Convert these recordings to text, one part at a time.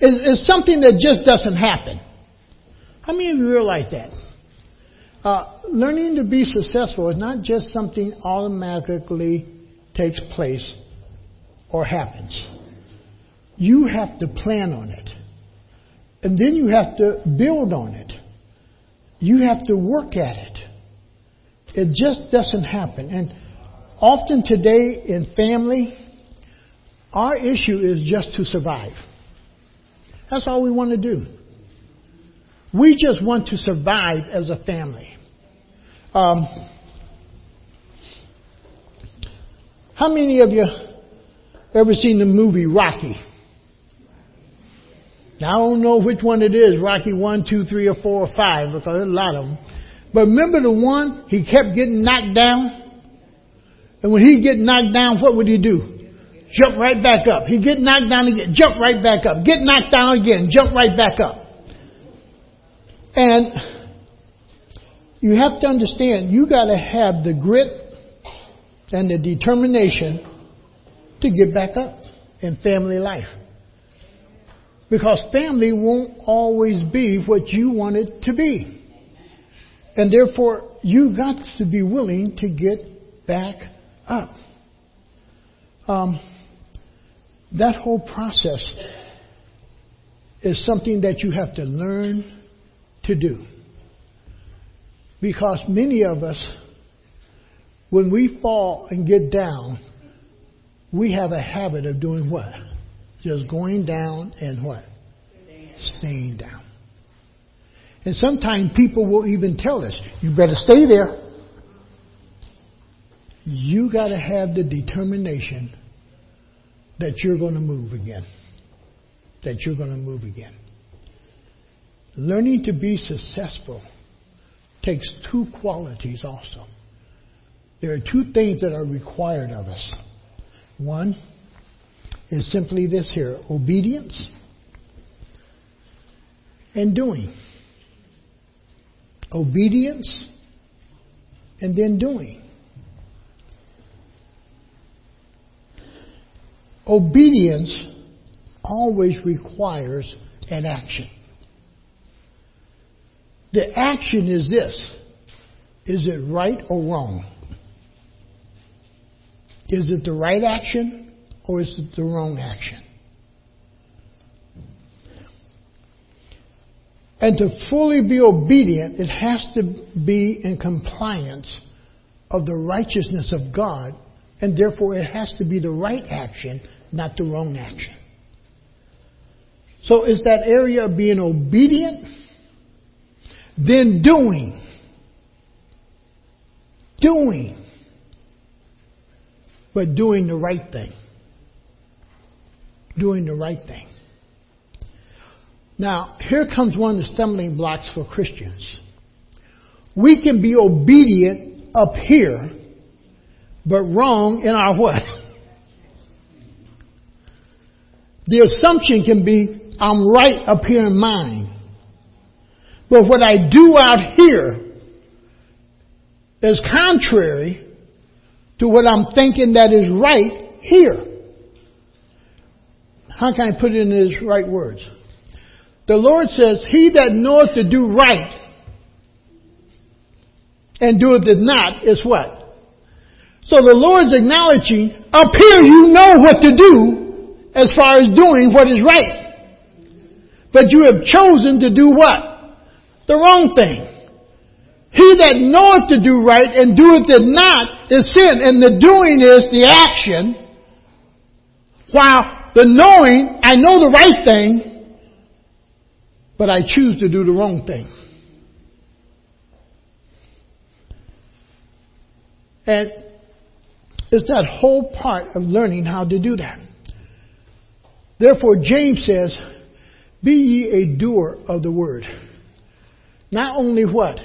is, is something that just doesn't happen. How many of you realize that? Uh, learning to be successful is not just something automatically takes place or happens. You have to plan on it. And then you have to build on it. You have to work at it. It just doesn't happen. And often today in family, our issue is just to survive. That's all we want to do. We just want to survive as a family. Um, how many of you ever seen the movie Rocky? Now, I don't know which one it is, Rocky 1, 2, 3, or 4, or 5, because there's a lot of them. But remember the one, he kept getting knocked down? And when he get knocked down, what would he do? Jump right back up. He get knocked down again, jump right back up. Get knocked down again, jump right back up. And you have to understand, you gotta have the grit and the determination to get back up in family life. Because family won't always be what you want it to be. And therefore, you got to be willing to get back up. Um, that whole process is something that you have to learn to do. Because many of us, when we fall and get down, we have a habit of doing what? Just going down and what? Staying down. And sometimes people will even tell us, you better stay there. You got to have the determination that you're going to move again. That you're going to move again. Learning to be successful takes two qualities also. There are two things that are required of us. One is simply this here obedience and doing. Obedience and then doing. Obedience always requires an action. The action is this is it right or wrong? Is it the right action or is it the wrong action? And to fully be obedient, it has to be in compliance of the righteousness of God, and therefore it has to be the right action, not the wrong action. So it's that area of being obedient, then doing. Doing. But doing the right thing. Doing the right thing. Now, here comes one of the stumbling blocks for Christians. We can be obedient up here, but wrong in our what? The assumption can be, I'm right up here in mine. But what I do out here is contrary to what I'm thinking that is right here. How can I put it in his right words? The Lord says, He that knoweth to do right and doeth it not is what? So the Lord's acknowledging, up here you know what to do as far as doing what is right. But you have chosen to do what? The wrong thing. He that knoweth to do right and doeth it not is sin. And the doing is the action. While the knowing, I know the right thing, but I choose to do the wrong thing. And it's that whole part of learning how to do that. Therefore, James says, Be ye a doer of the word. Not only what?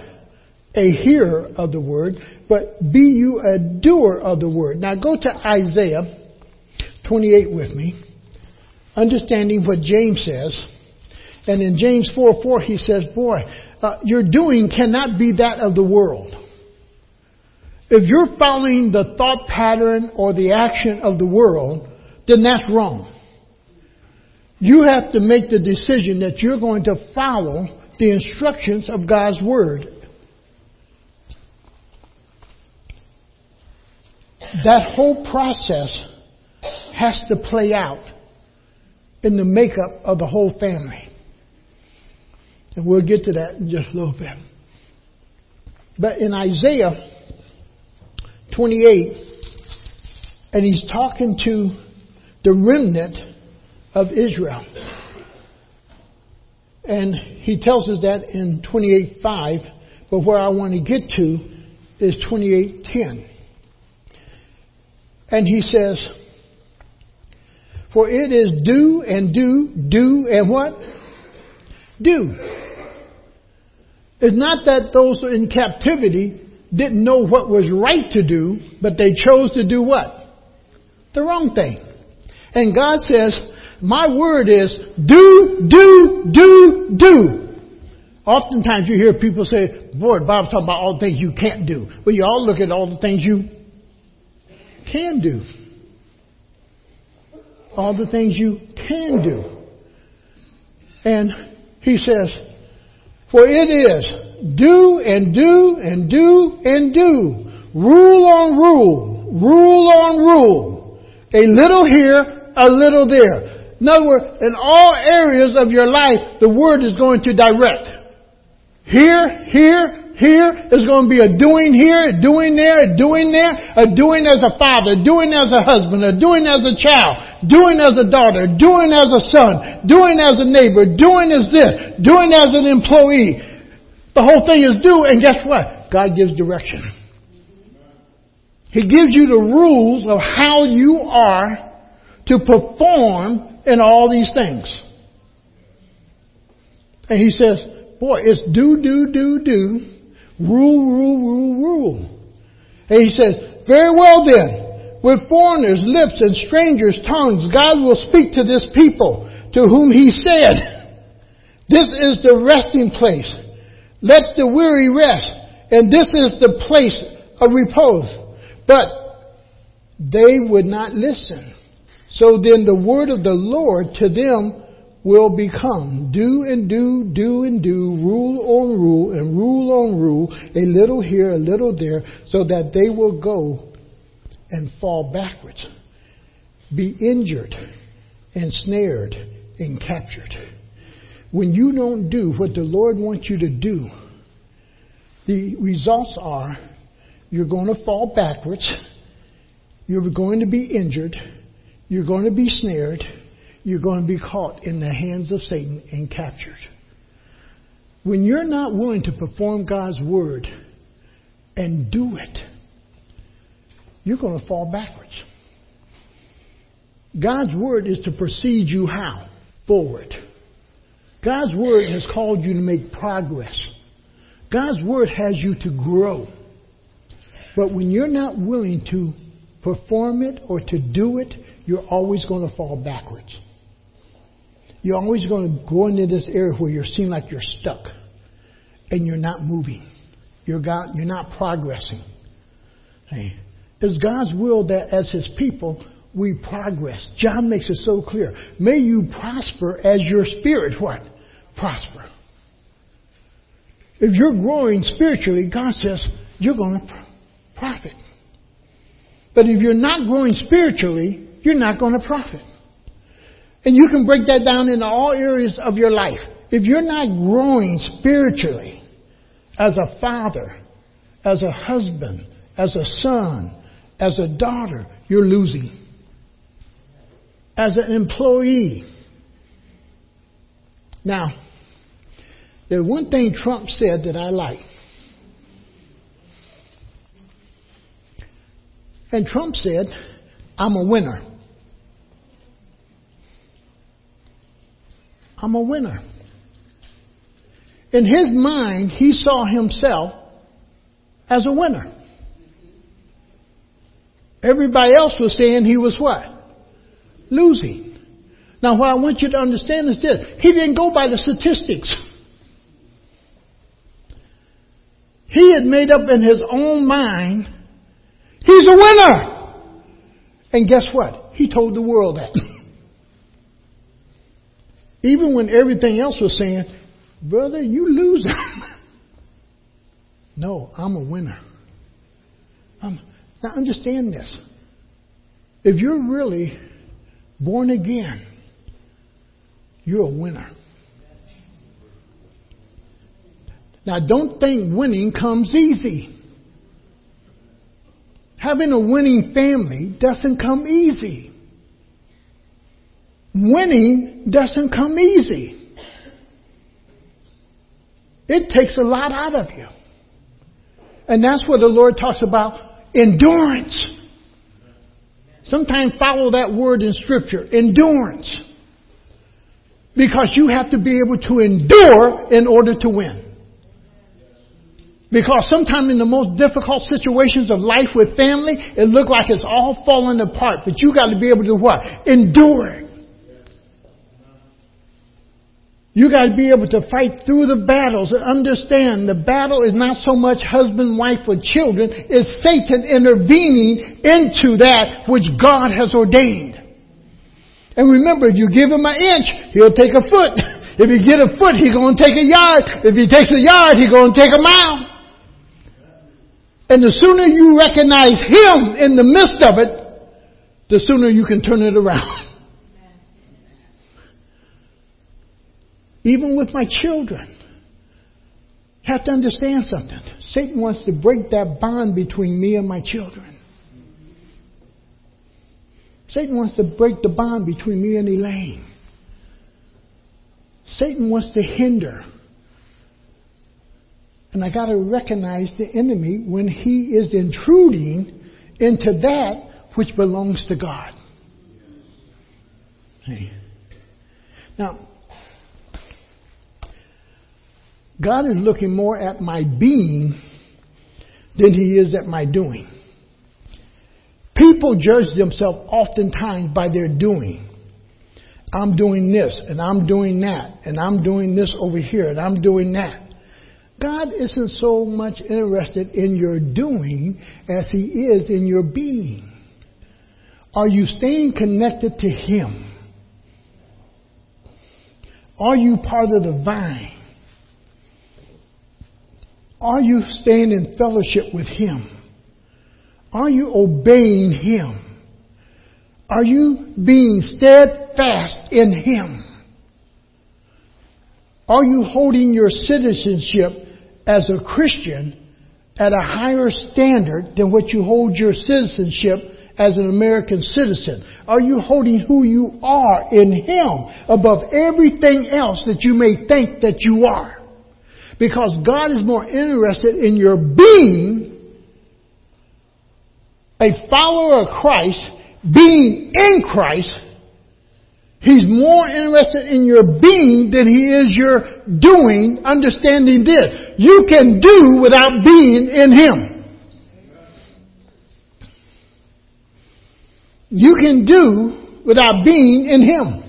A hearer of the word, but be you a doer of the word. Now go to Isaiah 28 with me, understanding what James says. And in James 4 4, he says, Boy, uh, your doing cannot be that of the world. If you're following the thought pattern or the action of the world, then that's wrong. You have to make the decision that you're going to follow the instructions of God's Word. That whole process has to play out in the makeup of the whole family. And we'll get to that in just a little bit. But in Isaiah 28, and he's talking to the remnant of Israel. And he tells us that in 28.5, but where I want to get to is 28.10. And he says, For it is do and do, do and what? Do. It's not that those in captivity didn't know what was right to do, but they chose to do what? The wrong thing. And God says, my word is do, do, do, do. Oftentimes you hear people say, boy, Bob's talking about all the things you can't do. Well, you all look at all the things you can do. All the things you can do. And he says, for it is do and do and do and do. Rule on rule. Rule on rule. A little here, a little there. In other words, in all areas of your life, the Word is going to direct. Here, here, here is going to be a doing here, a doing there, a doing there, a doing as a father, doing as a husband, a doing as a child, doing as a daughter, doing as a son, doing as a neighbor, doing as this, doing as an employee. The whole thing is do, and guess what? God gives direction. He gives you the rules of how you are to perform in all these things. And he says, boy, it's do, do, do, do, rule, rule, rule, rule. And he says, very well then, with foreigners' lips and strangers' tongues, God will speak to this people to whom he said, this is the resting place. Let the weary rest. And this is the place of repose. But they would not listen. So then the word of the Lord to them will become do and do, do and do, rule on rule and rule on rule, a little here, a little there, so that they will go and fall backwards, be injured, ensnared, and captured. When you don't do what the Lord wants you to do, the results are you're going to fall backwards, you're going to be injured, you're going to be snared. You're going to be caught in the hands of Satan and captured. When you're not willing to perform God's word and do it, you're going to fall backwards. God's word is to precede you how? Forward. God's word has called you to make progress. God's word has you to grow. But when you're not willing to perform it or to do it, you're always going to fall backwards. You're always going to go into this area where you seem like you're stuck and you're not moving. You're, God, you're not progressing. Hey. It's God's will that as His people, we progress. John makes it so clear. May you prosper as your spirit, what? Prosper. If you're growing spiritually, God says you're going to profit. But if you're not growing spiritually, you're not going to profit. And you can break that down into all areas of your life. If you're not growing spiritually as a father, as a husband, as a son, as a daughter, you're losing. As an employee. Now, there's one thing Trump said that I like. And Trump said, I'm a winner. I'm a winner. In his mind, he saw himself as a winner. Everybody else was saying he was what? Losing. Now, what I want you to understand is this. He didn't go by the statistics. He had made up in his own mind, he's a winner. And guess what? He told the world that. Even when everything else was saying, brother, you lose. no, I'm a winner. I'm, now understand this. If you're really born again, you're a winner. Now don't think winning comes easy. Having a winning family doesn't come easy. Winning doesn't come easy. It takes a lot out of you. And that's what the Lord talks about endurance. Sometimes follow that word in scripture, endurance. Because you have to be able to endure in order to win. Because sometimes in the most difficult situations of life with family, it looks like it's all falling apart, but you got to be able to what? Endure it. You got to be able to fight through the battles and understand the battle is not so much husband, wife, or children, it's Satan intervening into that which God has ordained. And remember, if you give him an inch, he'll take a foot. If you get a foot, he's going to take a yard. If he takes a yard, he's going to take a mile. And the sooner you recognize him in the midst of it, the sooner you can turn it around. Even with my children. You have to understand something. Satan wants to break that bond between me and my children. Satan wants to break the bond between me and Elaine. Satan wants to hinder. And I got to recognize the enemy when he is intruding into that which belongs to God. Hey. Now, God is looking more at my being than he is at my doing. People judge themselves oftentimes by their doing. I'm doing this and I'm doing that and I'm doing this over here and I'm doing that. God isn't so much interested in your doing as he is in your being. Are you staying connected to him? Are you part of the vine? Are you staying in fellowship with Him? Are you obeying Him? Are you being steadfast in Him? Are you holding your citizenship as a Christian at a higher standard than what you hold your citizenship as an American citizen? Are you holding who you are in Him above everything else that you may think that you are? Because God is more interested in your being a follower of Christ, being in Christ. He's more interested in your being than he is your doing, understanding this. You can do without being in him. You can do without being in him.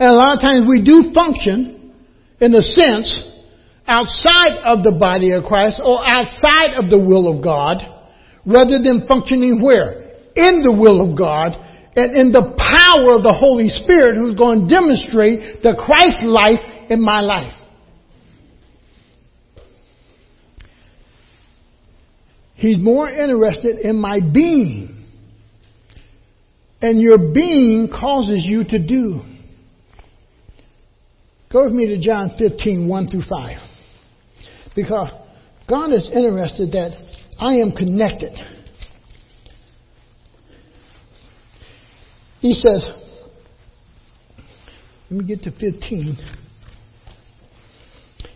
And a lot of times we do function in the sense outside of the body of Christ or outside of the will of God rather than functioning where? In the will of God and in the power of the Holy Spirit who's going to demonstrate the Christ life in my life. He's more interested in my being. And your being causes you to do. Go with me to John 15, 1 through 5. Because God is interested that I am connected. He says, let me get to 15.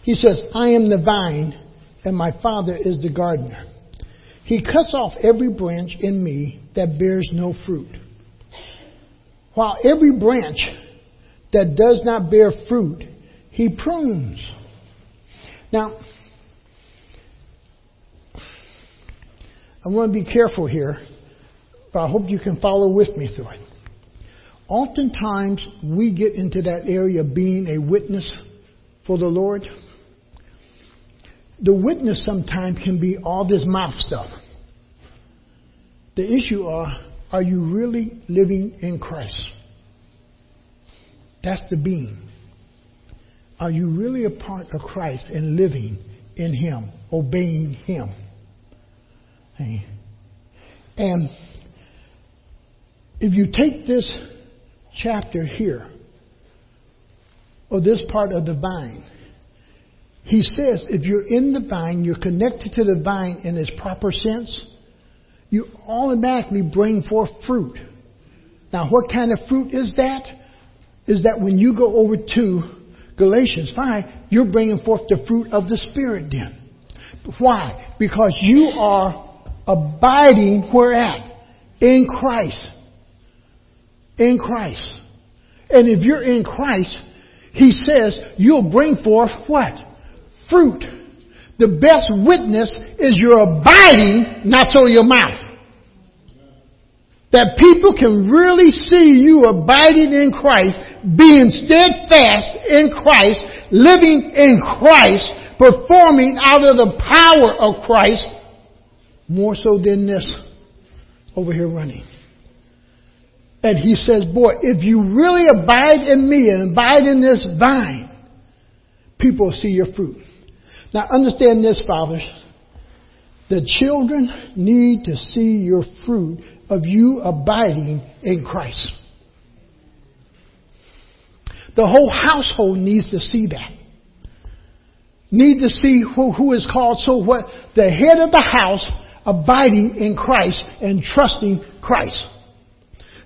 He says, I am the vine, and my Father is the gardener. He cuts off every branch in me that bears no fruit. While every branch that does not bear fruit, he prunes. Now, I want to be careful here, but I hope you can follow with me through it. Oftentimes, we get into that area of being a witness for the Lord. The witness sometimes can be all this mouth stuff. The issue are, are you really living in Christ? That's the being. Are you really a part of Christ and living in Him, obeying Him? And if you take this chapter here, or this part of the vine, he says if you're in the vine, you're connected to the vine in its proper sense, you automatically bring forth fruit. Now, what kind of fruit is that? Is that when you go over to Galatians 5, you're bringing forth the fruit of the Spirit then. Why? Because you are abiding where at? In Christ. In Christ. And if you're in Christ, He says you'll bring forth what? Fruit. The best witness is your abiding, not so your mouth. That people can really see you abiding in Christ, being steadfast in Christ, living in Christ, performing out of the power of Christ, more so than this over here running. And he says, boy, if you really abide in me and abide in this vine, people will see your fruit. Now understand this, fathers. The children need to see your fruit of you abiding in Christ. The whole household needs to see that. Need to see who, who is called so what the head of the house abiding in Christ and trusting Christ.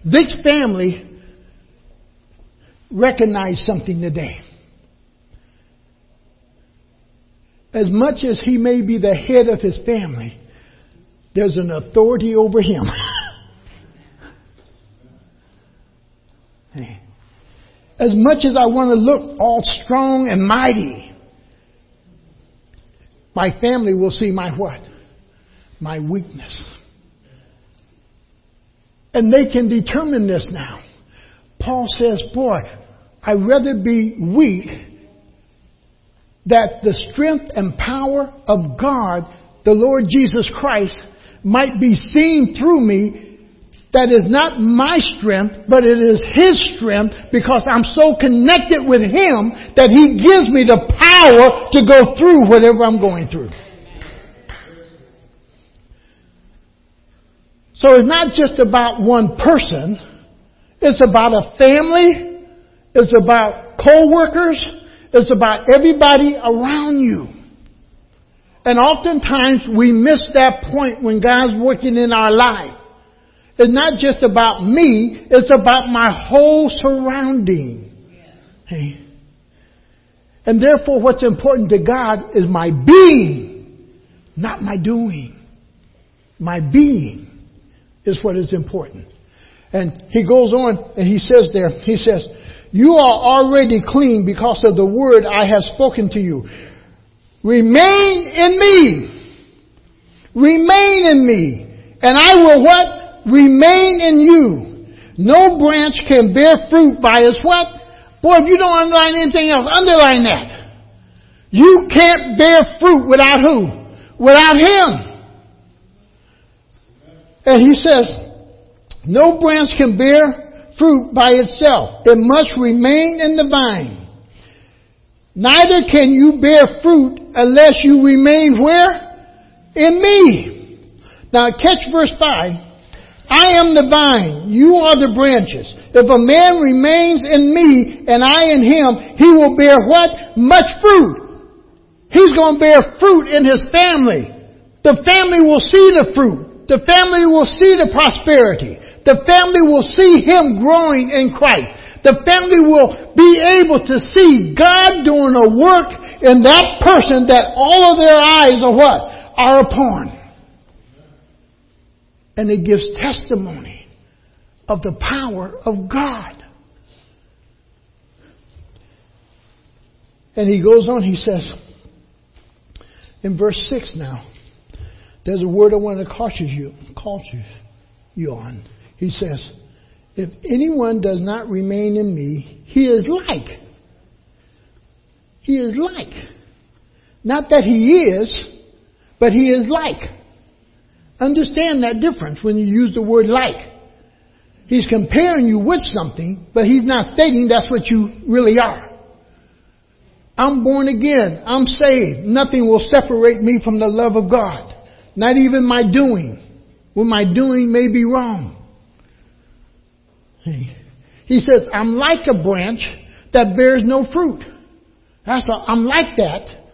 This family recognized something today. As much as he may be the head of his family, there's an authority over him. as much as I want to look all strong and mighty, my family will see my what? My weakness. And they can determine this now. Paul says, boy, I'd rather be weak that the strength and power of God, the Lord Jesus Christ, might be seen through me that is not my strength, but it is His strength because I'm so connected with Him that He gives me the power to go through whatever I'm going through. So it's not just about one person. It's about a family. It's about co-workers. It's about everybody around you. And oftentimes we miss that point when God's working in our life. It's not just about me, it's about my whole surrounding. And therefore what's important to God is my being, not my doing. My being is what is important. And he goes on and he says there, he says, you are already clean because of the word I have spoken to you. Remain in me. Remain in me. And I will what? Remain in you. No branch can bear fruit by its what? Boy, if you don't underline anything else, underline that. You can't bear fruit without who? Without Him. And he says, no branch can bear fruit by itself. It must remain in the vine. Neither can you bear fruit unless you remain where? In me. Now catch verse 5. I am the vine, you are the branches. If a man remains in me and I in him, he will bear what? Much fruit. He's going to bear fruit in his family. The family will see the fruit. The family will see the prosperity. The family will see him growing in Christ. The family will be able to see God doing a work in that person that all of their eyes are what? Are upon. And it gives testimony of the power of God. And he goes on, he says, in verse 6 now, there's a word I want to caution you, caution you on. He says, if anyone does not remain in me, he is like. He is like. Not that he is, but he is like. Understand that difference when you use the word like. He's comparing you with something, but he's not stating that's what you really are. I'm born again. I'm saved. Nothing will separate me from the love of God. Not even my doing. When my doing may be wrong. He says, I'm like a branch that bears no fruit. That's all. I'm like that.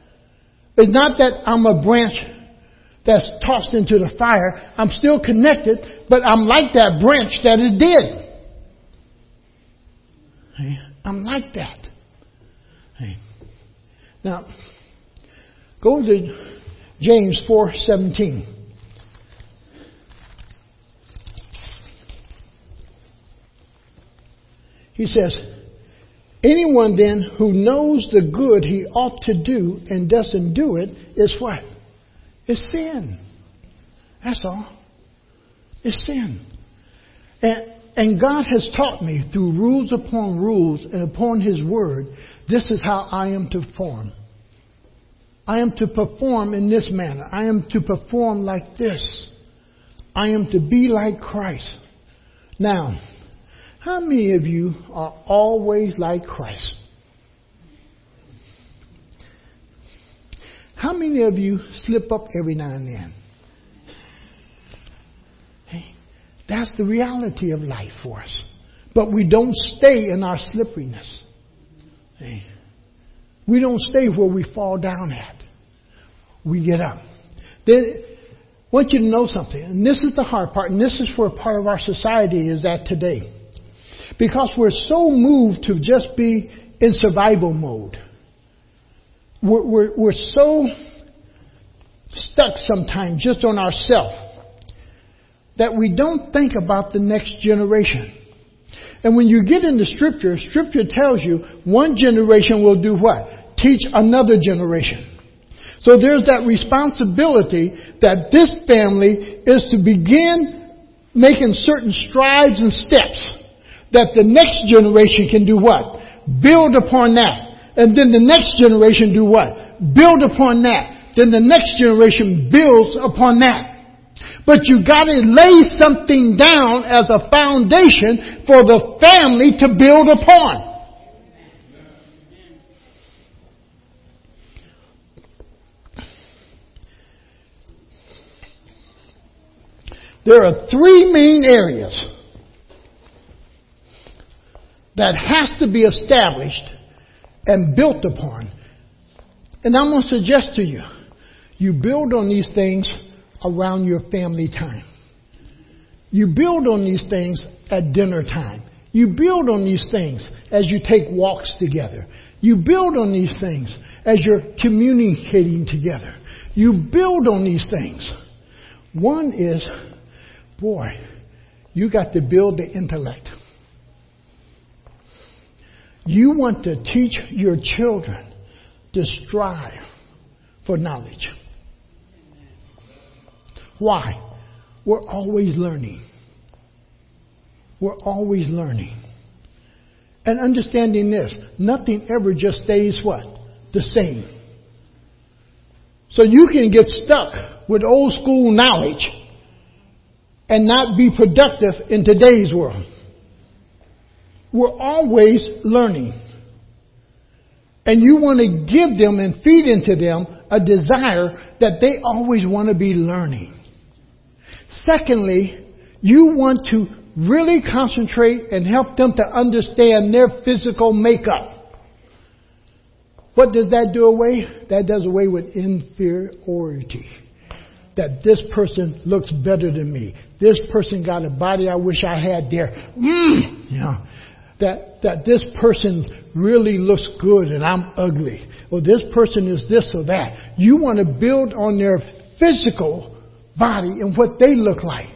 It's not that I'm a branch that's tossed into the fire. I'm still connected, but I'm like that branch that is dead. I'm like that. Now, go to James 4:17. He says, Anyone then who knows the good he ought to do and doesn't do it is what? It's sin. That's all. It's sin. And, and God has taught me through rules upon rules and upon His Word, this is how I am to perform. I am to perform in this manner. I am to perform like this. I am to be like Christ. Now, how many of you are always like Christ? How many of you slip up every now and then? Hey, that's the reality of life for us. But we don't stay in our slipperiness. Hey, we don't stay where we fall down at. We get up. Then, I want you to know something, and this is the hard part, and this is where part of our society is at today. Because we're so moved to just be in survival mode. We're, we're, we're so stuck sometimes just on ourselves that we don't think about the next generation. And when you get into scripture, scripture tells you one generation will do what? Teach another generation. So there's that responsibility that this family is to begin making certain strides and steps that the next generation can do what? Build upon that. And then the next generation do what? Build upon that. Then the next generation builds upon that. But you gotta lay something down as a foundation for the family to build upon. There are three main areas that has to be established and built upon. And I'm going to suggest to you, you build on these things around your family time. You build on these things at dinner time. You build on these things as you take walks together. You build on these things as you're communicating together. You build on these things. One is, boy, you got to build the intellect. You want to teach your children to strive for knowledge. Why? We're always learning. We're always learning. And understanding this, nothing ever just stays what? The same. So you can get stuck with old school knowledge and not be productive in today's world. We're always learning. And you want to give them and feed into them a desire that they always want to be learning. Secondly, you want to really concentrate and help them to understand their physical makeup. What does that do away? That does away with inferiority. That this person looks better than me. This person got a body I wish I had there. Mm, you know, that, that this person really looks good and I'm ugly. Or this person is this or that. You want to build on their physical body and what they look like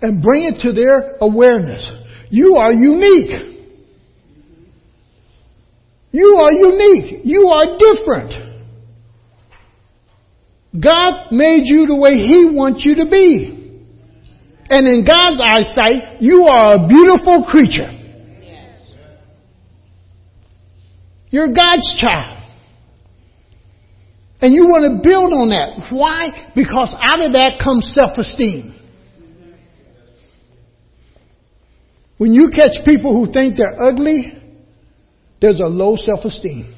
and bring it to their awareness. You are unique. You are unique. You are different. God made you the way He wants you to be. And in God's eyesight, you are a beautiful creature. You're God's child. And you want to build on that. Why? Because out of that comes self-esteem. When you catch people who think they're ugly, there's a low self-esteem.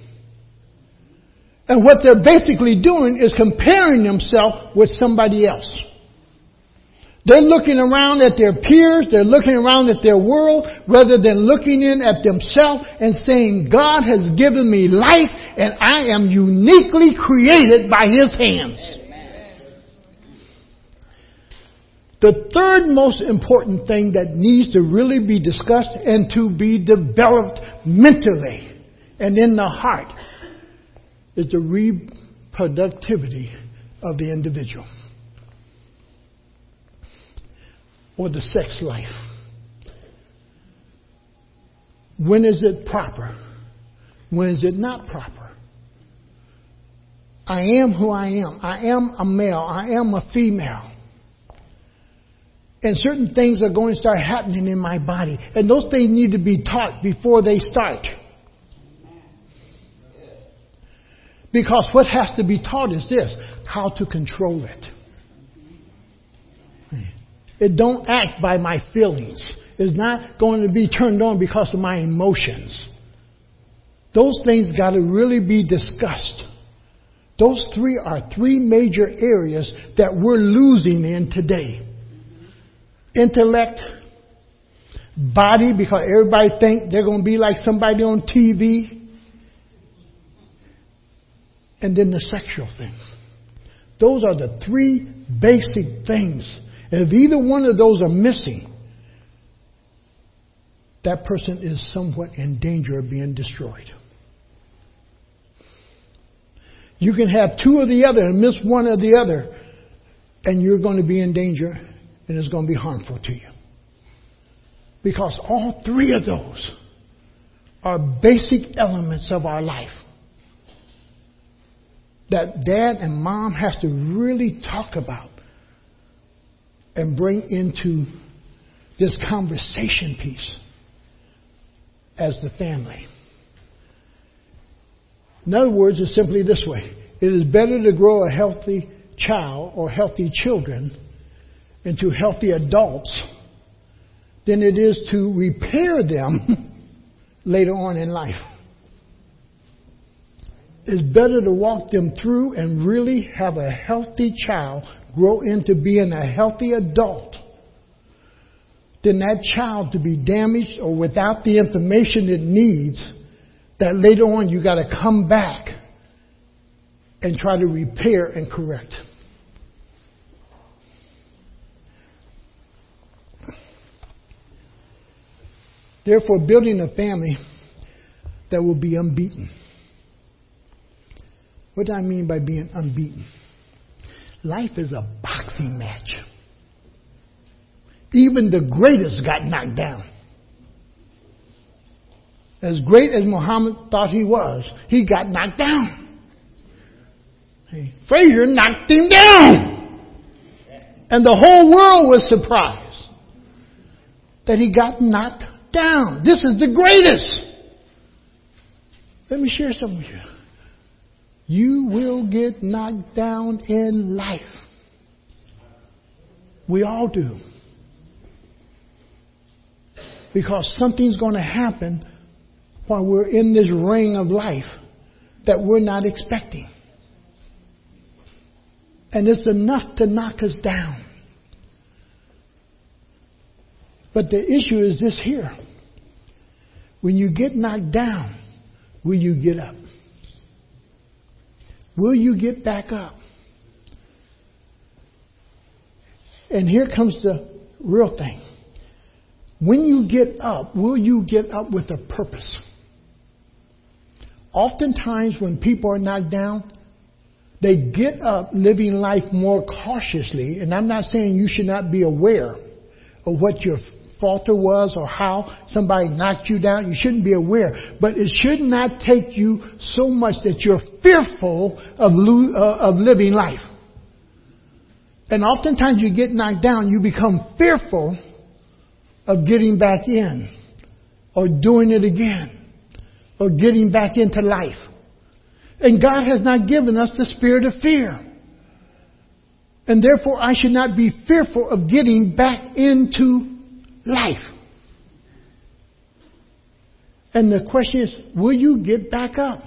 And what they're basically doing is comparing themselves with somebody else. They're looking around at their peers, they're looking around at their world, rather than looking in at themselves and saying, God has given me life and I am uniquely created by His hands. The third most important thing that needs to really be discussed and to be developed mentally and in the heart is the reproductivity of the individual or the sex life. When is it proper? When is it not proper? I am who I am. I am a male. I am a female. And certain things are going to start happening in my body. And those things need to be taught before they start. Because what has to be taught is this how to control it. It don't act by my feelings. It's not going to be turned on because of my emotions. Those things got to really be discussed. Those three are three major areas that we're losing in today. Intellect, body, because everybody think they're going to be like somebody on TV, and then the sexual thing. Those are the three basic things. If either one of those are missing, that person is somewhat in danger of being destroyed. You can have two of the other and miss one of the other, and you're going to be in danger, and it's going to be harmful to you. Because all three of those are basic elements of our life that dad and mom has to really talk about and bring into this conversation piece as the family. In other words, it's simply this way. It is better to grow a healthy child or healthy children into healthy adults than it is to repair them later on in life it's better to walk them through and really have a healthy child grow into being a healthy adult than that child to be damaged or without the information it needs that later on you got to come back and try to repair and correct. Therefore, building a family that will be unbeaten. What do I mean by being unbeaten? Life is a boxing match. Even the greatest got knocked down. As great as Muhammad thought he was, he got knocked down. Hey, Frazier knocked him down. And the whole world was surprised that he got knocked down. This is the greatest. Let me share something with you. You will get knocked down in life. We all do. Because something's going to happen while we're in this ring of life that we're not expecting. And it's enough to knock us down. But the issue is this here. When you get knocked down, will you get up? Will you get back up? And here comes the real thing. When you get up, will you get up with a purpose? Oftentimes, when people are knocked down, they get up living life more cautiously. And I'm not saying you should not be aware of what your falter was or how somebody knocked you down. You shouldn't be aware. But it should not take you so much that you're fearful of, lo- uh, of living life. And oftentimes you get knocked down, you become fearful of getting back in or doing it again or getting back into life. And God has not given us the spirit of fear. And therefore I should not be fearful of getting back into life. And the question is, will you get back up?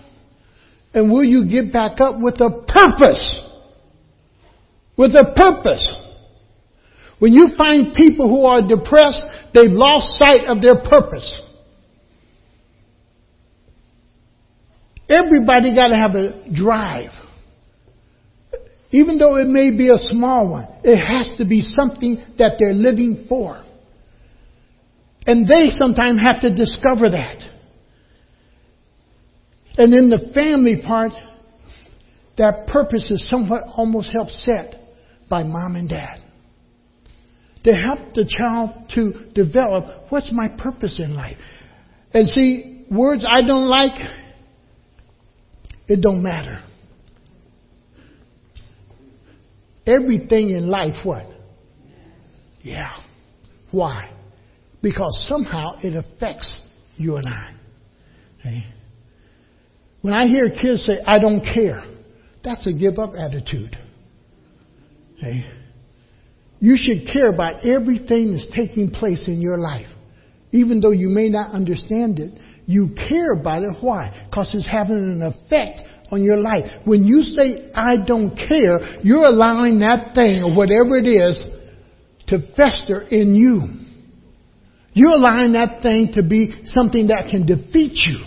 And will you get back up with a purpose? With a purpose. When you find people who are depressed, they've lost sight of their purpose. Everybody got to have a drive. Even though it may be a small one, it has to be something that they're living for. And they sometimes have to discover that. And in the family part, that purpose is somewhat almost helped set by mom and dad. To help the child to develop what's my purpose in life. And see, words I don't like, it don't matter. Everything in life, what? Yeah. Why? Because somehow it affects you and I. Okay? When I hear kids say, I don't care, that's a give up attitude. Okay? You should care about everything that's taking place in your life. Even though you may not understand it, you care about it. Why? Because it's having an effect on your life. When you say, I don't care, you're allowing that thing or whatever it is to fester in you. You're that thing to be something that can defeat you.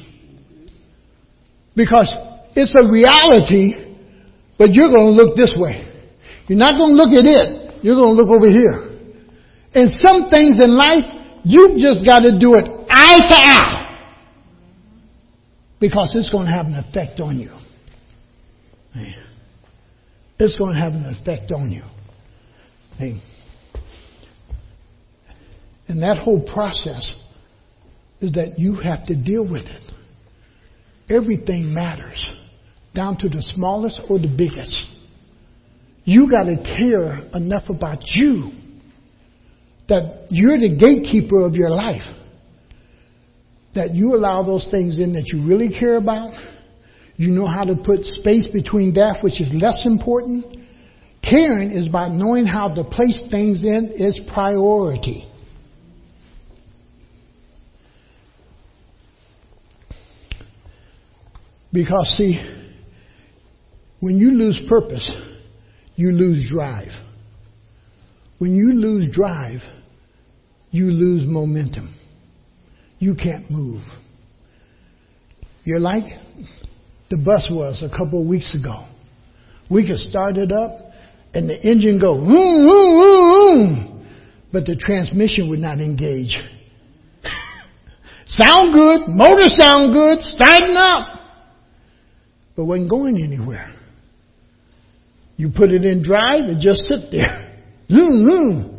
Because it's a reality, but you're going to look this way. You're not going to look at it. You're going to look over here. And some things in life, you've just got to do it eye to eye. Because it's going to have an effect on you. It's going to have an effect on you. And that whole process is that you have to deal with it. Everything matters, down to the smallest or the biggest. You got to care enough about you that you're the gatekeeper of your life. That you allow those things in that you really care about you know how to put space between that which is less important. Caring is about knowing how to place things in its priority. Because, see, when you lose purpose, you lose drive. When you lose drive, you lose momentum. You can't move. You're like the bus was a couple of weeks ago. We could start it up and the engine go boom, boom, boom, but the transmission would not engage. sound good, motor sound good, starting up, but wasn't going anywhere. You put it in drive, it just sit there. Zoom, zoom.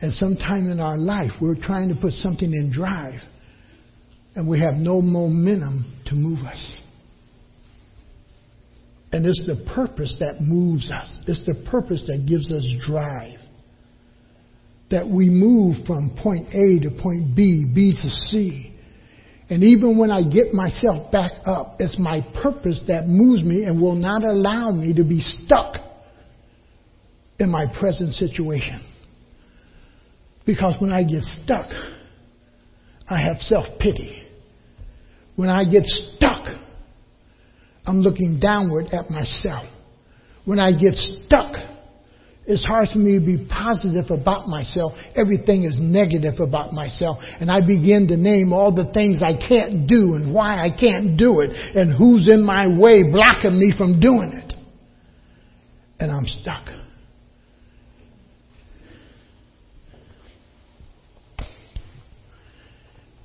And sometime in our life, we're trying to put something in drive, and we have no momentum to move us. And it's the purpose that moves us. It's the purpose that gives us drive. That we move from point A to point B, B to C. And even when I get myself back up, it's my purpose that moves me and will not allow me to be stuck in my present situation. Because when I get stuck, I have self pity. When I get stuck, I'm looking downward at myself. When I get stuck, it's hard for me to be positive about myself. Everything is negative about myself. And I begin to name all the things I can't do and why I can't do it and who's in my way blocking me from doing it. And I'm stuck.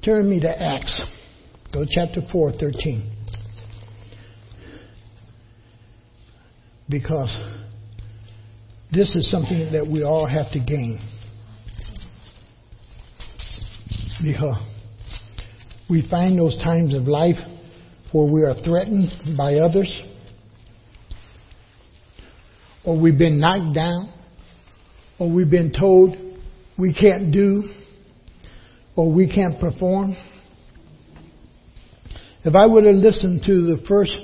Turn me to Acts. Go chapter 4, 13. because this is something that we all have to gain. Because uh, we find those times of life where we are threatened by others, or we've been knocked down, or we've been told we can't do, or we can't perform. If I would have listened to the first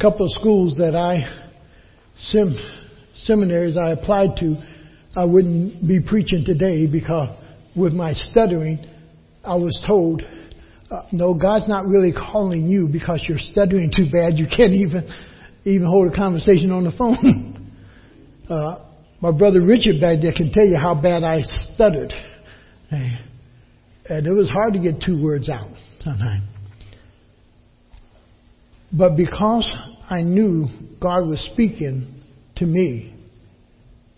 couple of schools that I sem- seminaries I applied to, I wouldn't be preaching today because with my stuttering, I was told uh, no, God's not really calling you because you're stuttering too bad you can't even even hold a conversation on the phone. uh, my brother Richard back there can tell you how bad I stuttered. And it was hard to get two words out sometimes. But because I knew God was speaking to me,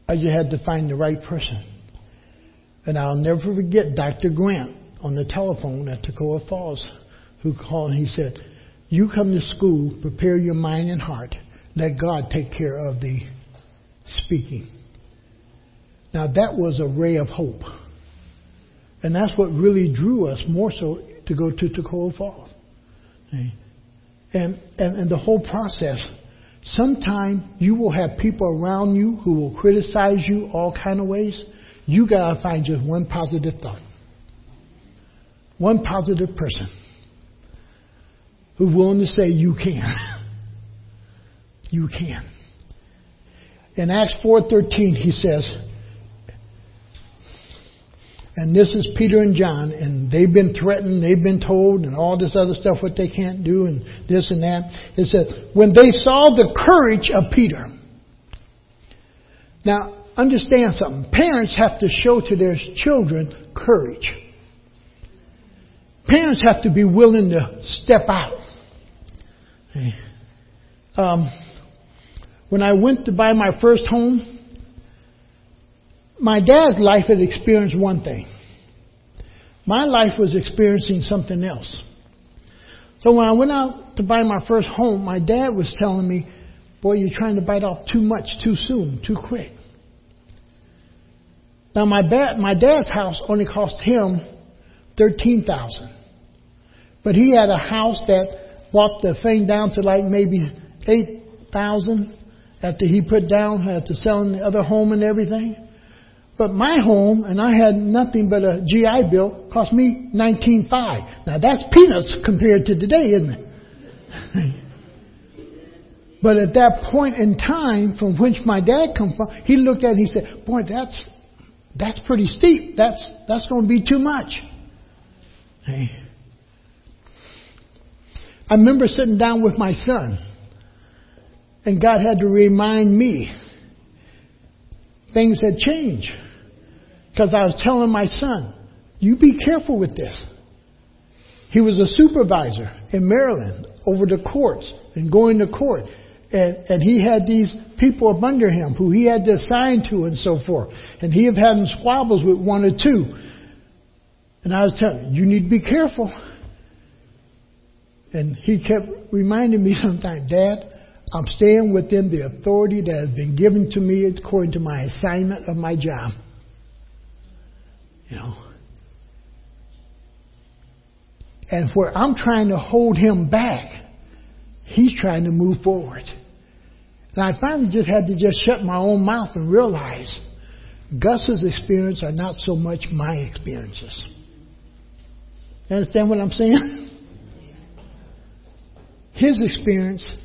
I just had to find the right person. And I'll never forget Dr. Grant on the telephone at Toccoa Falls who called and he said, You come to school, prepare your mind and heart, let God take care of the speaking. Now that was a ray of hope. And that's what really drew us more so to go to Toccoa Falls. And, and, and the whole process, sometime you will have people around you who will criticize you all kind of ways. You gotta find just one positive thought. One positive person who's willing to say you can. you can. In Acts 4:13 he says, and this is Peter and John, and they've been threatened, they've been told, and all this other stuff what they can't do, and this and that. It said, when they saw the courage of Peter. Now, understand something. Parents have to show to their children courage. Parents have to be willing to step out. Um, when I went to buy my first home, my dad's life had experienced one thing. My life was experiencing something else. So when I went out to buy my first home, my dad was telling me, boy, you're trying to bite off too much too soon, too quick. Now my, ba- my dad's house only cost him thirteen thousand, but he had a house that brought the thing down to like maybe eight thousand after he put down after selling the other home and everything. But my home, and I had nothing but a GI Bill, cost me nineteen five. Now that's peanuts compared to today, isn't it? but at that point in time, from which my dad come from, he looked at it and he said, "Boy, that's that's pretty steep. That's that's going to be too much." Hey. I remember sitting down with my son, and God had to remind me things had changed. Because I was telling my son, you be careful with this. He was a supervisor in Maryland over the courts and going to court. And, and he had these people up under him who he had to assign to and so forth. And he had had squabbles with one or two. And I was telling you, you need to be careful. And he kept reminding me sometimes, Dad, I'm staying within the authority that has been given to me according to my assignment of my job. You know. And where I'm trying to hold him back, he's trying to move forward. And I finally just had to just shut my own mouth and realize Gus's experience are not so much my experiences. You understand what I'm saying? His experience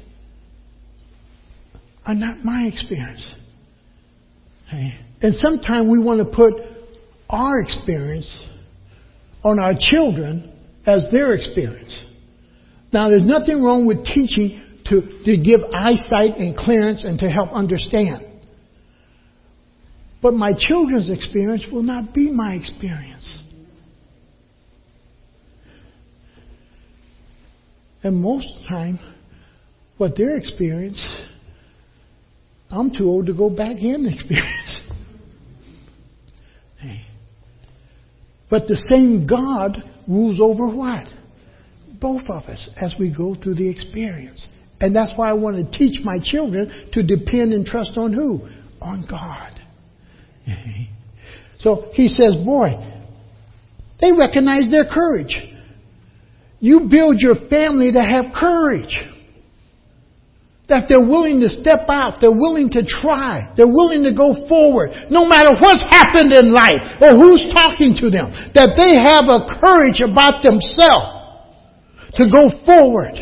are not my experience. Okay? And sometimes we want to put our experience on our children as their experience. Now, there's nothing wrong with teaching to, to give eyesight and clearance and to help understand. But my children's experience will not be my experience. And most of the time, what their experience, I'm too old to go back in experience. hey. But the same God rules over what? Both of us as we go through the experience. And that's why I want to teach my children to depend and trust on who? On God. So he says, boy, they recognize their courage. You build your family to have courage. That they're willing to step out, they're willing to try, they're willing to go forward, no matter what's happened in life or who's talking to them. That they have a courage about themselves to go forward.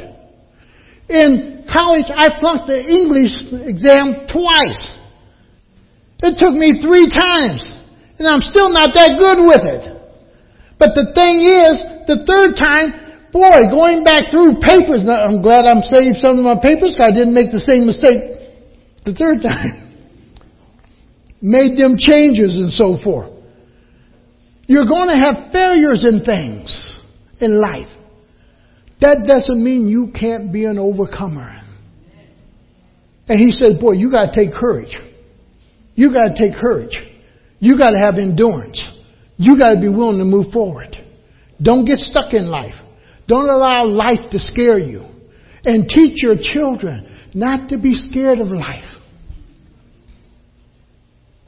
In college, I flunked the English exam twice. It took me three times, and I'm still not that good with it. But the thing is, the third time, boy, going back through papers, I'm glad I'm saved some of my papers I didn't make the same mistake the third time. Made them changes and so forth. You're going to have failures in things in life. That doesn't mean you can't be an overcomer. And he says, boy, you gotta take courage. You gotta take courage. You gotta have endurance. You gotta be willing to move forward. Don't get stuck in life. Don't allow life to scare you. And teach your children not to be scared of life.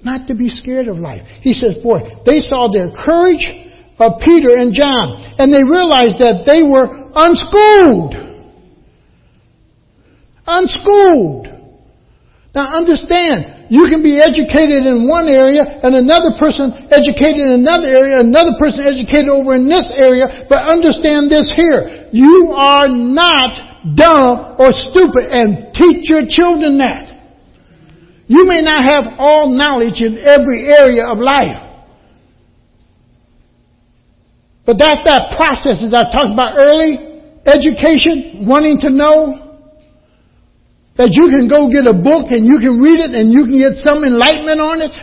Not to be scared of life. He says, boy, they saw the courage of Peter and John, and they realized that they were unschooled. Unschooled. Now understand, you can be educated in one area and another person educated in another area, another person educated over in this area, but understand this here. You are not dumb or stupid and teach your children that. You may not have all knowledge in every area of life. But that's that process that I talked about early. Education, wanting to know, that you can go get a book and you can read it and you can get some enlightenment on it.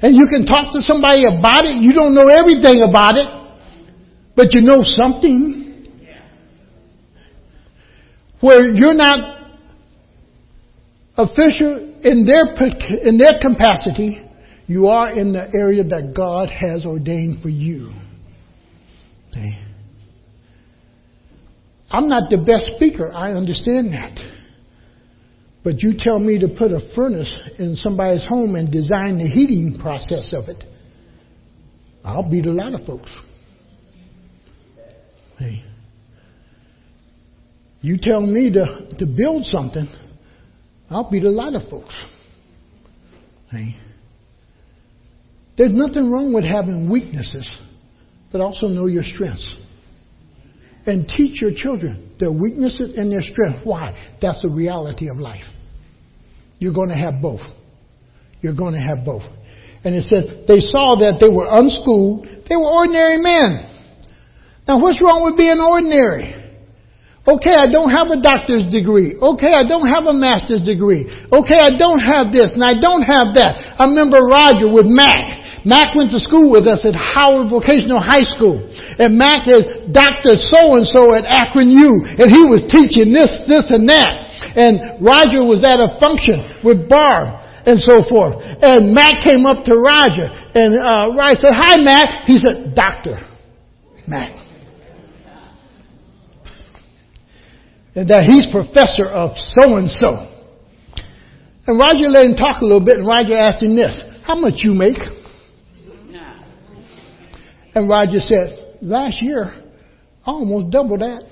And you can talk to somebody about it. You don't know everything about it, but you know something. Where you're not official in their, in their capacity, you are in the area that God has ordained for you. I'm not the best speaker. I understand that. But you tell me to put a furnace in somebody's home and design the heating process of it. I'll beat a lot of folks. Hey. You tell me to, to build something, I'll beat a lot of folks. Hey. There's nothing wrong with having weaknesses, but also know your strengths. And teach your children their weaknesses and their strengths. Why? That's the reality of life. You're going to have both. You're going to have both. And it said they saw that they were unschooled. They were ordinary men. Now what's wrong with being ordinary? Okay, I don't have a doctor's degree. Okay, I don't have a master's degree. Okay, I don't have this and I don't have that. I remember Roger with Mac. Mac went to school with us at Howard Vocational High School. And Mac is Dr. So-and-so at Akron U. And he was teaching this, this and that. And Roger was at a function with Barb and so forth. And Matt came up to Roger and uh, Roger said, "Hi, Matt." He said, "Doctor, Matt." And that he's professor of so and so. And Roger let him talk a little bit, and Roger asked him this: "How much you make?" And Roger said, "Last year, I almost doubled that."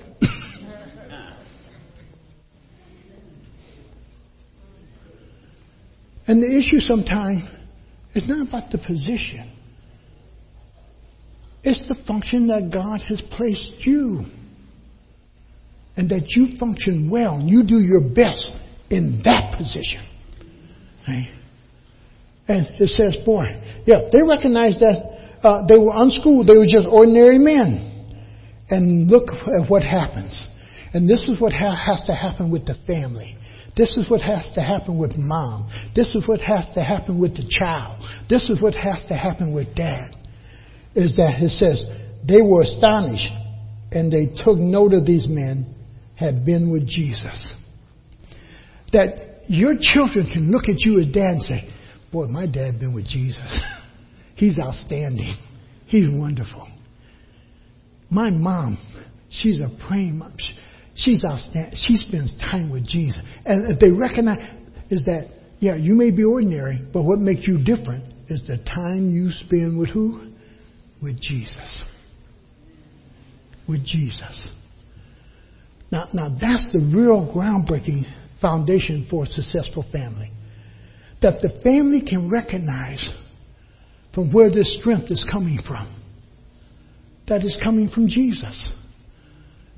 And the issue sometimes is not about the position. It's the function that God has placed you. And that you function well you do your best in that position. Right? And it says, boy, yeah, they recognized that uh, they were unschooled. They were just ordinary men. And look at what happens. And this is what ha- has to happen with the family. This is what has to happen with mom. This is what has to happen with the child. This is what has to happen with dad. Is that it says, they were astonished and they took note of these men had been with Jesus. That your children can look at you as dad and say, boy, my dad been with Jesus. He's outstanding. He's wonderful. My mom, she's a praying mom. She's outstanding. She spends time with Jesus. And they recognize is that, yeah, you may be ordinary, but what makes you different is the time you spend with who? With Jesus. With Jesus. Now, now that's the real groundbreaking foundation for a successful family. That the family can recognize from where this strength is coming from. That is coming from Jesus.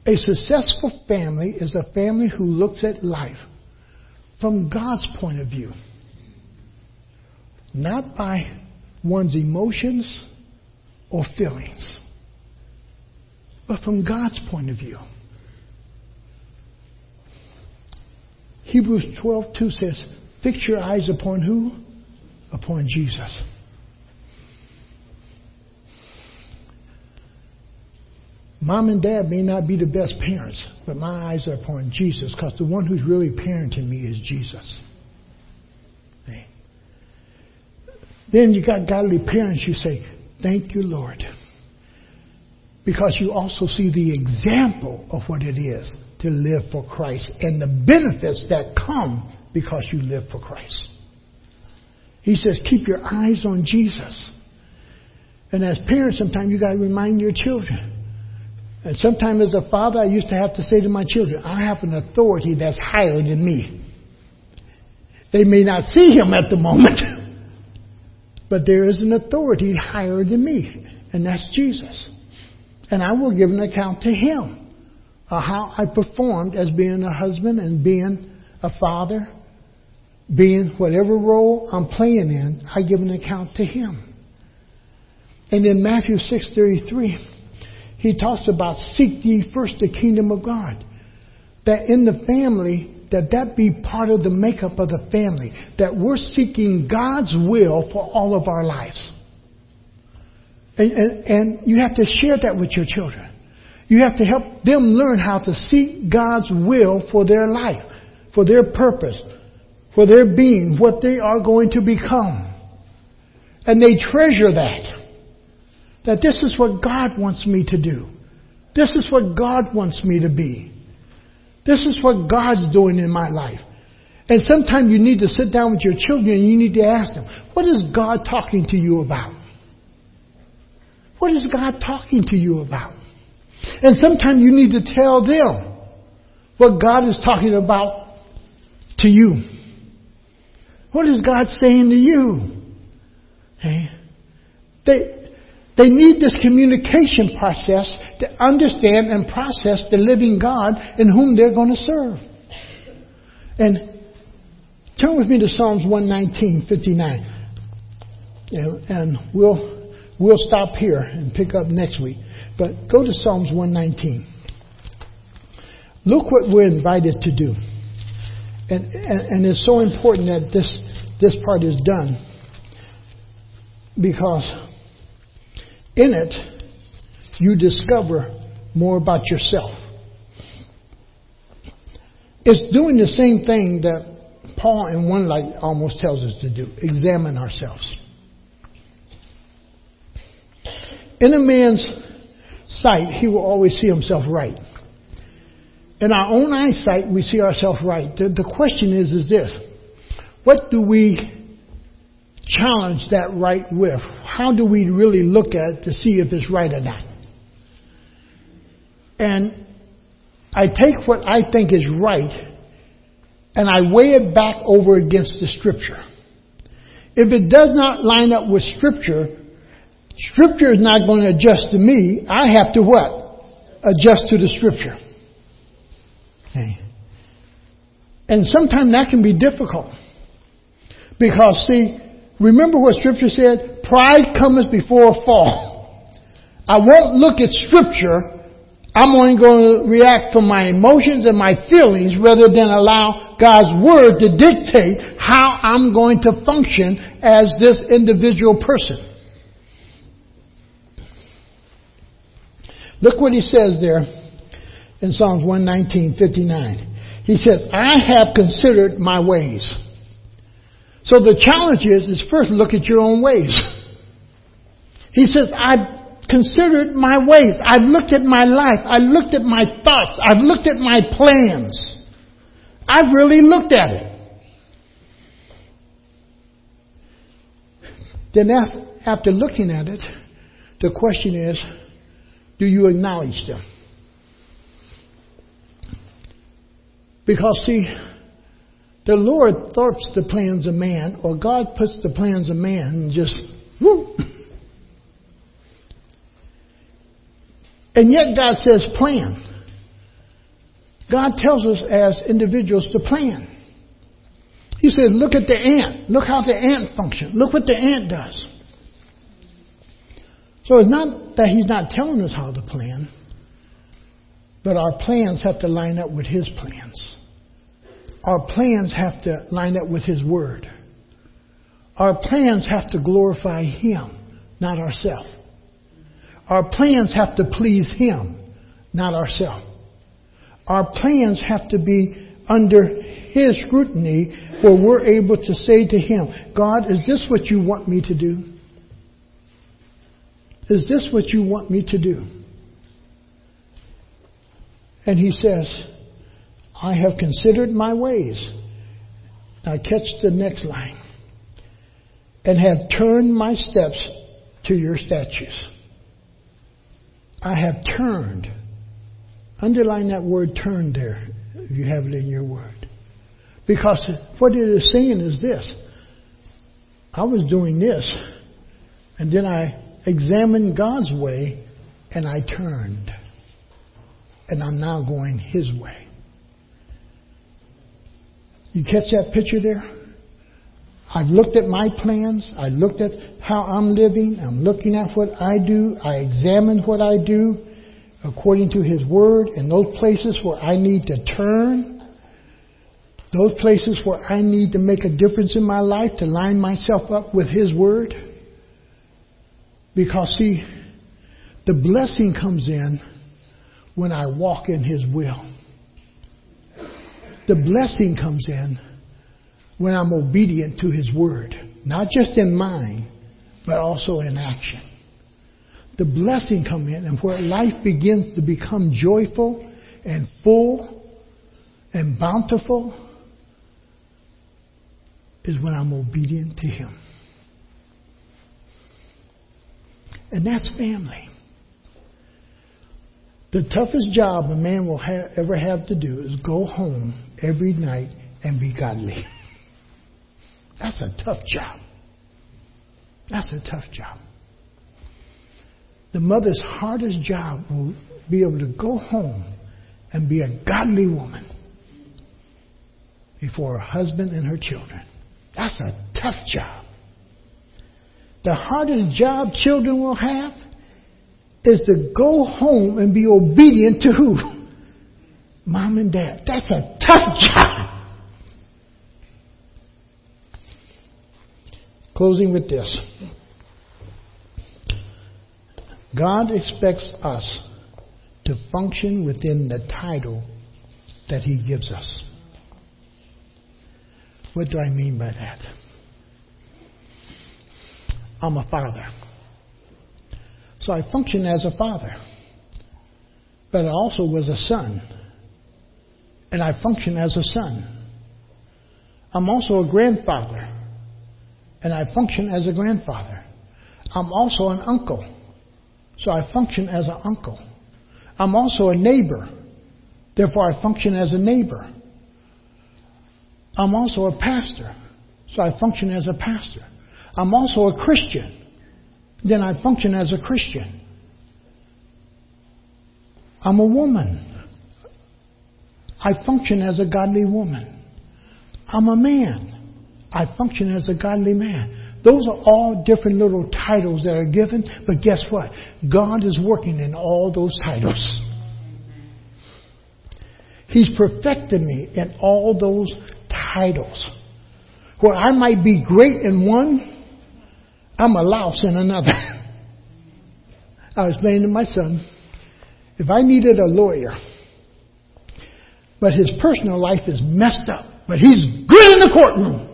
A successful family is a family who looks at life from God's point of view, not by one's emotions or feelings, but from God's point of view. Hebrews 12:2 says, "Fix your eyes upon who? Upon Jesus." Mom and dad may not be the best parents, but my eyes are upon Jesus because the one who's really parenting me is Jesus. Then you got godly parents, you say, Thank you, Lord. Because you also see the example of what it is to live for Christ and the benefits that come because you live for Christ. He says, keep your eyes on Jesus. And as parents, sometimes you got to remind your children. And sometimes as a father, I used to have to say to my children, I have an authority that's higher than me. They may not see him at the moment, but there is an authority higher than me, and that's Jesus. And I will give an account to him of how I performed as being a husband and being a father, being whatever role I'm playing in, I give an account to him. And in Matthew 6:33, he talks about seek ye first the kingdom of God. That in the family, that that be part of the makeup of the family. That we're seeking God's will for all of our lives. And, and, and you have to share that with your children. You have to help them learn how to seek God's will for their life, for their purpose, for their being, what they are going to become. And they treasure that. That this is what God wants me to do. This is what God wants me to be. This is what God's doing in my life. And sometimes you need to sit down with your children and you need to ask them, what is God talking to you about? What is God talking to you about? And sometimes you need to tell them what God is talking about to you. What is God saying to you? Okay. They, they need this communication process to understand and process the living God in whom they're going to serve. And turn with me to Psalms 119, 59. And, and we'll, we'll stop here and pick up next week. But go to Psalms 119. Look what we're invited to do. And, and, and it's so important that this, this part is done because in it you discover more about yourself. It's doing the same thing that Paul in one light almost tells us to do examine ourselves. In a man's sight, he will always see himself right. In our own eyesight, we see ourselves right. The, the question is, is this. What do we challenge that right with? How do we really look at it to see if it's right or not? And I take what I think is right and I weigh it back over against the scripture. If it does not line up with scripture, Scripture is not going to adjust to me. I have to what? Adjust to the Scripture. Okay. And sometimes that can be difficult. Because see, remember what Scripture said? Pride cometh before a fall. I won't look at Scripture. I'm only going to react from my emotions and my feelings rather than allow God's Word to dictate how I'm going to function as this individual person. Look what he says there in Psalms 119, 59. He says, I have considered my ways. So the challenge is, is first look at your own ways. He says, I've considered my ways. I've looked at my life. I've looked at my thoughts. I've looked at my plans. I've really looked at it. Then after looking at it, the question is, do you acknowledge them? Because, see, the Lord thwarts the plans of man, or God puts the plans of man and just, whoop. And yet God says plan. God tells us as individuals to plan. He says, look at the ant. Look how the ant functions. Look what the ant does. So it's not that he's not telling us how to plan, But our plans have to line up with His plans. Our plans have to line up with His Word. Our plans have to glorify Him, not ourselves. Our plans have to please Him, not ourselves. Our plans have to be under His scrutiny where we're able to say to Him, God, is this what you want me to do? Is this what you want me to do? And He says, I have considered my ways. Now catch the next line. And have turned my steps to your statutes. I have turned. Underline that word turned there if you have it in your word. Because what it is saying is this. I was doing this, and then I examined God's way, and I turned. And I'm now going His way. You catch that picture there? I've looked at my plans. I looked at how I'm living. I'm looking at what I do. I examine what I do according to His Word and those places where I need to turn, those places where I need to make a difference in my life to line myself up with His Word. Because, see, the blessing comes in when I walk in His will. The blessing comes in when I'm obedient to His Word, not just in mind, but also in action the blessing come in and where life begins to become joyful and full and bountiful is when I'm obedient to Him. And that's family. The toughest job a man will ha- ever have to do is go home every night and be godly. That's a tough job. That's a tough job the mother's hardest job will be able to go home and be a godly woman before her husband and her children. That's a tough job. The hardest job children will have is to go home and be obedient to who? Mom and dad. That's a tough job. Closing with this. God expects us to function within the title that He gives us. What do I mean by that? I'm a father. So I function as a father. But I also was a son. And I function as a son. I'm also a grandfather. And I function as a grandfather. I'm also an uncle so I function as an uncle. I'm also a neighbor. Therefore, I function as a neighbor. I'm also a pastor. So I function as a pastor. I'm also a Christian. Then I function as a Christian. I'm a woman. I function as a godly woman. I'm a man. I function as a godly man. Those are all different little titles that are given, but guess what? God is working in all those titles. He's perfected me in all those titles. Where I might be great in one, I'm a louse in another. I was saying to my son, if I needed a lawyer, but his personal life is messed up, but he's good in the courtroom.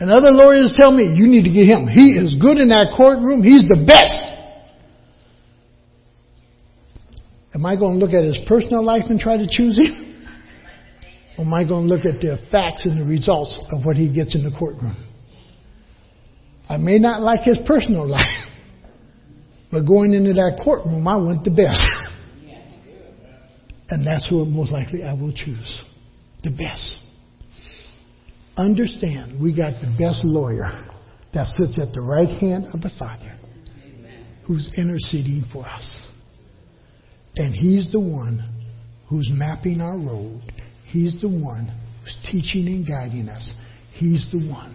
And other lawyers tell me, you need to get him. He is good in that courtroom. He's the best. Am I going to look at his personal life and try to choose him? Or am I going to look at the facts and the results of what he gets in the courtroom? I may not like his personal life, but going into that courtroom, I want the best. And that's who most likely I will choose. The best understand we got the best lawyer that sits at the right hand of the Father who's interceding for us. And He's the one who's mapping our road. He's the one who's teaching and guiding us. He's the one.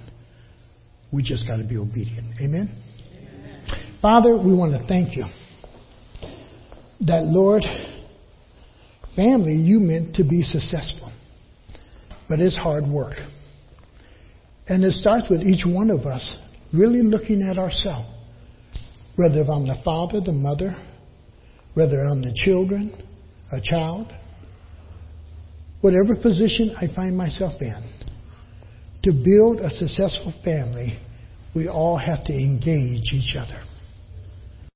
We just got to be obedient. Amen? Amen? Father, we want to thank you that, Lord, family, you meant to be successful. But it's hard work. And it starts with each one of us really looking at ourselves. Whether if I'm the father, the mother, whether I'm the children, a child, whatever position I find myself in, to build a successful family, we all have to engage each other.